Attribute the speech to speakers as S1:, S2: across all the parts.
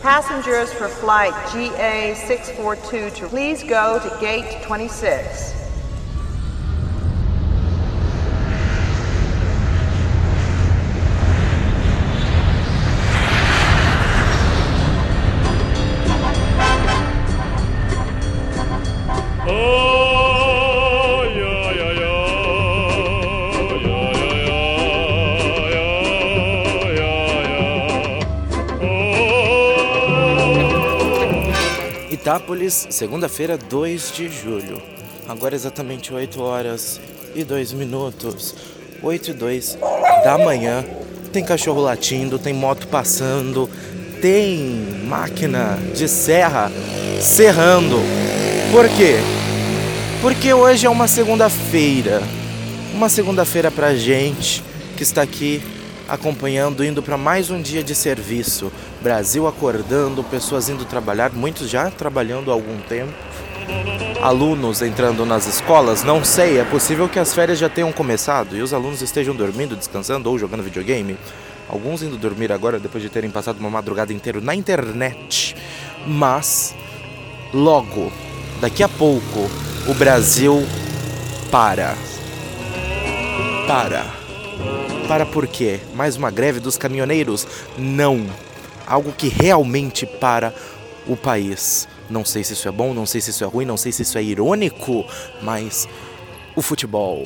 S1: Passengers for flight GA642 to please go to gate 26.
S2: Itápolis, segunda-feira, 2 de julho. Agora exatamente 8 horas e 2 minutos. 8 e 2 da manhã. Tem cachorro latindo, tem moto passando, tem máquina de serra serrando. Por quê? Porque hoje é uma segunda-feira. Uma segunda-feira pra gente que está aqui acompanhando, indo para mais um dia de serviço. Brasil acordando, pessoas indo trabalhar, muitos já trabalhando há algum tempo. Alunos entrando nas escolas, não sei, é possível que as férias já tenham começado e os alunos estejam dormindo, descansando ou jogando videogame. Alguns indo dormir agora depois de terem passado uma madrugada inteira na internet. Mas logo, daqui a pouco, o Brasil para. Para para por quê? Mais uma greve dos caminhoneiros? Não. Algo que realmente para o país. Não sei se isso é bom, não sei se isso é ruim, não sei se isso é irônico, mas o futebol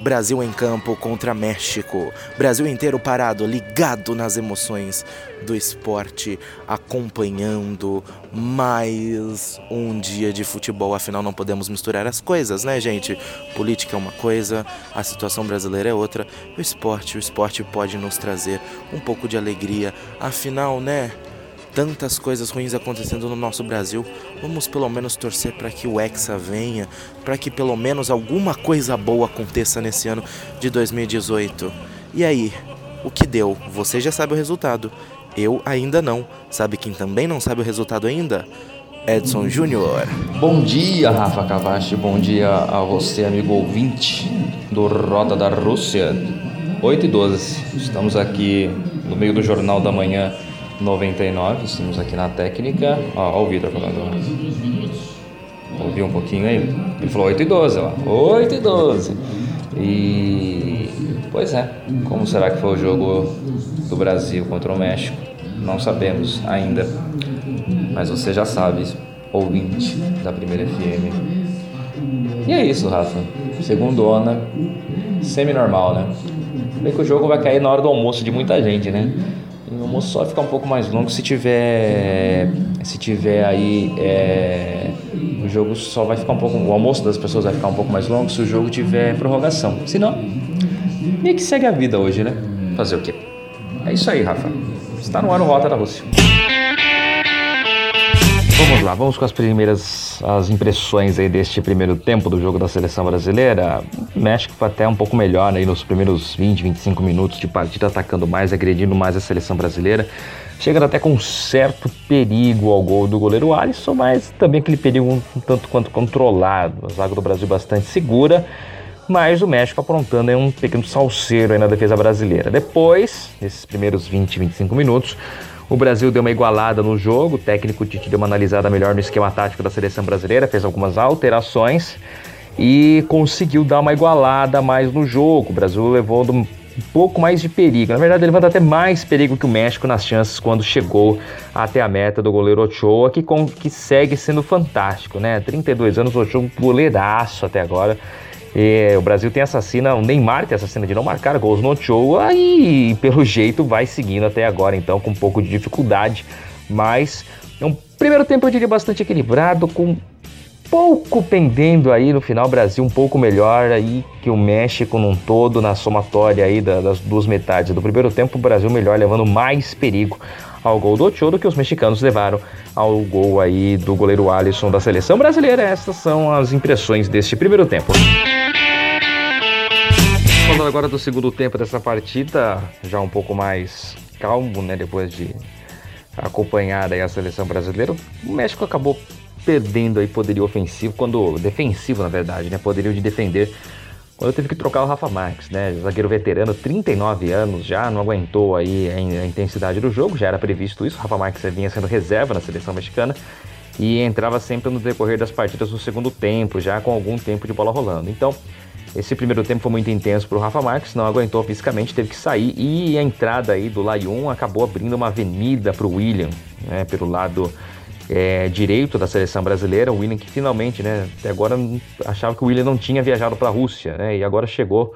S2: Brasil em campo contra México. Brasil inteiro parado, ligado nas emoções do esporte, acompanhando mais um dia de futebol. Afinal, não podemos misturar as coisas, né, gente? Política é uma coisa, a situação brasileira é outra. O esporte, o esporte pode nos trazer um pouco de alegria. Afinal, né? Tantas coisas ruins acontecendo no nosso Brasil, vamos pelo menos torcer para que o Hexa venha, para que pelo menos alguma coisa boa aconteça nesse ano de 2018. E aí, o que deu? Você já sabe o resultado. Eu ainda não. Sabe quem também não sabe o resultado ainda? Edson Júnior.
S3: Bom dia, Rafa Cavachi. Bom dia a você, amigo ouvinte do Roda da Rússia. 8 e 12. Estamos aqui no meio do Jornal da Manhã 99, estamos aqui na técnica. Ó, ó o Vitor falando. Ouviu um pouquinho aí? Ele falou 8 e 12, ó. 8 e 12. E. Pois é, como será que foi o jogo do Brasil contra o México? Não sabemos ainda. Mas você já sabe, ouvinte da primeira FM. E é isso, Rafa. Segundona, semi-normal, né? Bem que o jogo vai cair na hora do almoço de muita gente, né? Almoço só ficar um pouco mais longo. Se tiver se tiver aí é, o jogo só vai ficar um pouco o almoço das pessoas vai ficar um pouco mais longo se o jogo tiver prorrogação. Se não meio que segue a vida hoje né? Fazer o quê? É isso aí Rafa. Está no ar o Rota da Rússia Vamos lá, vamos com as primeiras as impressões aí deste primeiro tempo do jogo da seleção brasileira. O México foi até um pouco melhor aí nos primeiros 20, 25 minutos de partida, atacando mais, agredindo mais a seleção brasileira, chegando até com um certo perigo ao gol do goleiro Alisson, mas também aquele perigo um, tanto quanto controlado. A zaga do Brasil bastante segura, mas o México aprontando um pequeno salseiro na defesa brasileira. Depois, nesses primeiros 20, 25 minutos, o Brasil deu uma igualada no jogo, o técnico Tite deu uma analisada melhor no esquema tático da seleção brasileira, fez algumas alterações e conseguiu dar uma igualada mais no jogo. O Brasil levou um pouco mais de perigo. Na verdade, ele levanta até mais perigo que o México nas chances quando chegou até a meta do goleiro Ochoa, que, com, que segue sendo fantástico, né? 32 anos, Ochoa um goleiraço até agora. O Brasil tem essa cena, o Neymar tem essa cena de não marcar gols no Ochoa e pelo jeito vai seguindo até agora, então com um pouco de dificuldade, mas é um primeiro tempo eu diria bastante equilibrado, com pouco pendendo aí no final, Brasil um pouco melhor aí que o México num todo na somatória aí das duas metades do primeiro tempo, o Brasil melhor levando mais perigo ao gol do Ochoa que os mexicanos levaram ao gol aí do goleiro Alisson da seleção brasileira. Estas são as impressões deste primeiro tempo. Falando agora do segundo tempo dessa partida, já um pouco mais calmo, né, depois de acompanhar aí a seleção brasileira, o México acabou perdendo aí poderio ofensivo, quando defensivo na verdade, né, poderio de defender quando teve que trocar o Rafa Marques, né? Zagueiro veterano, 39 anos já, não aguentou aí a intensidade do jogo, já era previsto isso. O Rafa Marques vinha sendo reserva na seleção mexicana e entrava sempre no decorrer das partidas no segundo tempo, já com algum tempo de bola rolando. Então, esse primeiro tempo foi muito intenso para o Rafa Marques, não aguentou fisicamente, teve que sair e a entrada aí do Layun acabou abrindo uma avenida para o William, né, pelo lado é, direito da seleção brasileira. O William que finalmente, né, até agora achava que o William não tinha viajado para a Rússia, né, e agora chegou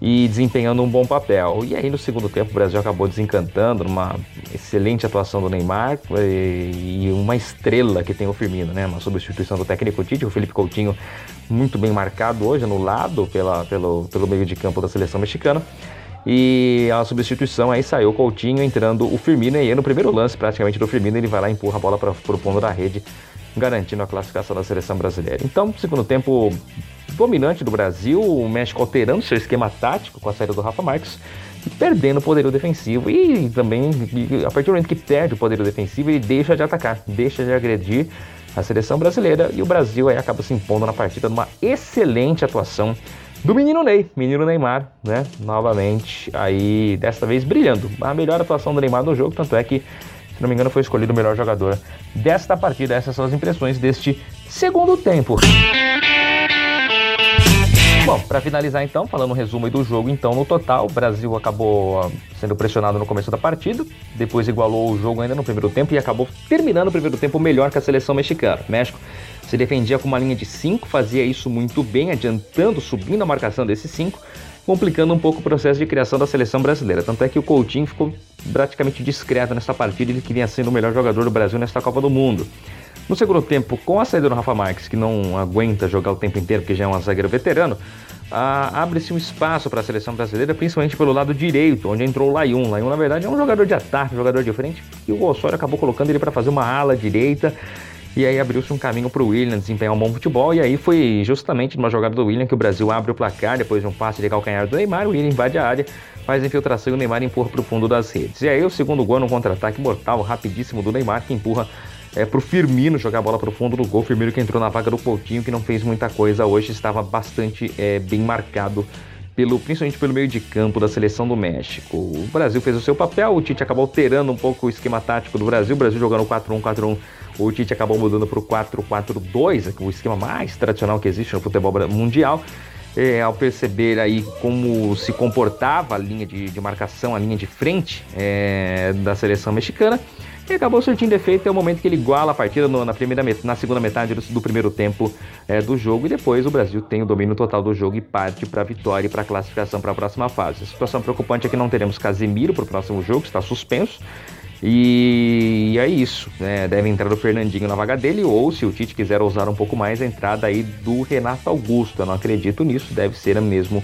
S3: e desempenhando um bom papel. E aí no segundo tempo o Brasil acabou desencantando numa excelente atuação do Neymar e uma estrela que tem o Firmino, né? Uma substituição do técnico Tite, o Felipe Coutinho muito bem marcado hoje, anulado pela, pelo, pelo meio de campo da seleção mexicana. E a substituição aí saiu Coutinho entrando o Firmino e aí no primeiro lance praticamente do Firmino ele vai lá e empurra a bola para o fundo da rede, garantindo a classificação da seleção brasileira. Então, segundo tempo dominante do Brasil, o México alterando seu esquema tático com a saída do Rafa Marques perdendo o poderio defensivo. E também, a partir do momento que perde o poderio defensivo, ele deixa de atacar, deixa de agredir a seleção brasileira e o Brasil aí acaba se impondo na partida numa excelente atuação do menino Ney, menino Neymar, né? Novamente, aí desta vez brilhando. A melhor atuação do Neymar no jogo, tanto é que, se não me engano, foi escolhido o melhor jogador desta partida. Essas são as impressões deste segundo tempo. Bom, para finalizar então, falando um resumo do jogo, então no total, o Brasil acabou ah, sendo pressionado no começo da partida, depois igualou o jogo ainda no primeiro tempo e acabou terminando o primeiro tempo melhor que a seleção mexicana. O México se defendia com uma linha de 5, fazia isso muito bem, adiantando, subindo a marcação desses 5, complicando um pouco o processo de criação da seleção brasileira. Tanto é que o Coutinho ficou praticamente discreto nessa partida, ele que vinha sendo o melhor jogador do Brasil nesta Copa do Mundo. No segundo tempo, com a saída do Rafa Marques, que não aguenta jogar o tempo inteiro porque já é um zagueiro veterano, abre-se um espaço para a seleção brasileira, principalmente pelo lado direito, onde entrou o Layun. Layun, na verdade, é um jogador de ataque, um jogador de frente, e o Osório acabou colocando ele para fazer uma ala direita. E aí abriu-se um caminho para o William desempenhar um bom futebol. E aí foi justamente numa jogada do William que o Brasil abre o placar depois de um passe de calcanhar do Neymar. O William invade a área, faz a infiltração e o Neymar empurra para o fundo das redes. E aí o segundo gol no contra-ataque mortal, rapidíssimo do Neymar, que empurra é, pro Firmino jogar a bola pro fundo do gol. Firmino que entrou na vaga do Coutinho, que não fez muita coisa hoje, estava bastante é, bem marcado. Pelo, principalmente pelo meio de campo da seleção do México. O Brasil fez o seu papel, o Tite acabou alterando um pouco o esquema tático do Brasil, o Brasil jogando 4-1-4-1, o Tite acabou mudando para o 4-4-2, o esquema mais tradicional que existe no futebol mundial. É, ao perceber aí como se comportava a linha de, de marcação, a linha de frente é, da seleção mexicana, e acabou surtindo efeito é o momento que ele iguala a partida no, na, primeira na segunda metade do, do primeiro tempo é, do jogo e depois o Brasil tem o domínio total do jogo e parte para a vitória e para a classificação para a próxima fase. A situação preocupante é que não teremos Casemiro para o próximo jogo, está suspenso. E, é isso, né? Deve entrar o Fernandinho na vaga dele, ou se o Tite quiser usar um pouco mais, a entrada aí do Renato Augusto. Eu não acredito nisso, deve ser mesmo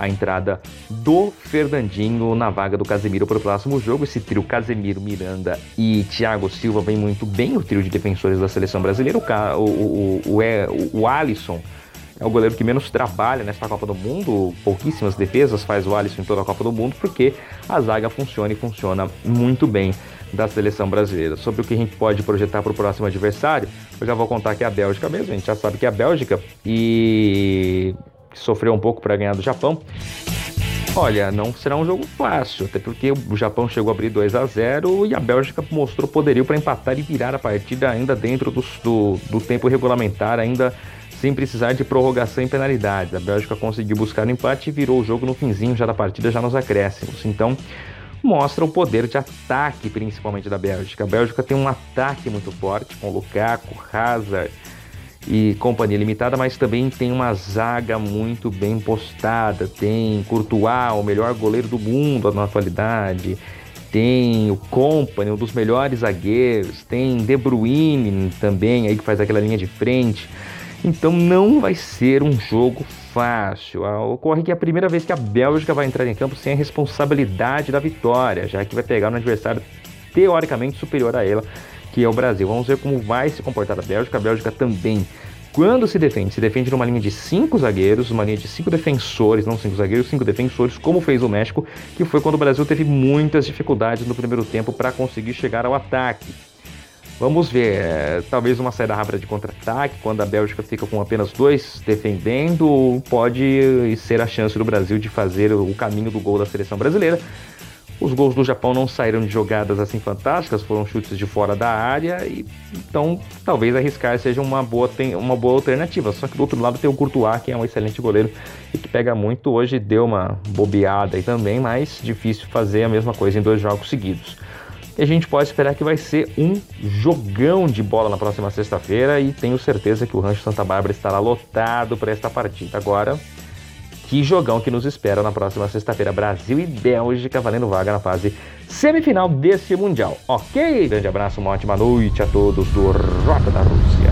S3: a entrada do Fernandinho na vaga do Casemiro para o próximo jogo. Esse trio Casemiro, Miranda e Thiago Silva vem muito bem, o trio de defensores da seleção brasileira. O, o, o, o, o Alisson é o goleiro que menos trabalha nesta Copa do Mundo, pouquíssimas defesas faz o Alisson em toda a Copa do Mundo, porque a zaga funciona e funciona muito bem da seleção brasileira. Sobre o que a gente pode projetar para o próximo adversário, eu já vou contar que é a Bélgica mesmo, a gente já sabe que é a Bélgica e que sofreu um pouco para ganhar do Japão. Olha, não será um jogo fácil, até porque o Japão chegou a abrir 2 a 0 e a Bélgica mostrou poderio para empatar e virar a partida ainda dentro do, do, do, tempo regulamentar, ainda sem precisar de prorrogação e penalidades. A Bélgica conseguiu buscar o empate e virou o jogo no finzinho já da partida, já nos acréscimos. Então, mostra o poder de ataque, principalmente da Bélgica. A Bélgica tem um ataque muito forte com Lukaku, Hazard, e Companhia Limitada, mas também tem uma zaga muito bem postada. Tem Courtois, o melhor goleiro do mundo na atualidade. Tem o Company, um dos melhores zagueiros. Tem De Bruyne também, aí que faz aquela linha de frente. Então não vai ser um jogo fácil. Ah, ocorre que é a primeira vez que a Bélgica vai entrar em campo sem a responsabilidade da vitória, já que vai pegar um adversário teoricamente superior a ela que é o Brasil. Vamos ver como vai se comportar a Bélgica. A Bélgica também, quando se defende, se defende numa linha de cinco zagueiros, uma linha de cinco defensores, não cinco zagueiros, cinco defensores, como fez o México, que foi quando o Brasil teve muitas dificuldades no primeiro tempo para conseguir chegar ao ataque. Vamos ver, é, talvez uma saída rápida de contra-ataque, quando a Bélgica fica com apenas dois defendendo, pode ser a chance do Brasil de fazer o caminho do gol da seleção brasileira. Os gols do Japão não saíram de jogadas assim fantásticas, foram chutes de fora da área, e então talvez arriscar seja uma boa, tem, uma boa alternativa. Só que do outro lado tem o Courtois, que é um excelente goleiro e que pega muito. Hoje deu uma bobeada aí também, mas difícil fazer a mesma coisa em dois jogos seguidos. E a gente pode esperar que vai ser um jogão de bola na próxima sexta-feira e tenho certeza que o Rancho Santa Bárbara estará lotado para esta partida. Agora, que jogão que nos espera na próxima sexta-feira. Brasil e Bélgica valendo vaga na fase semifinal deste Mundial. Ok? Grande abraço, uma ótima noite a todos do Rota da Rússia.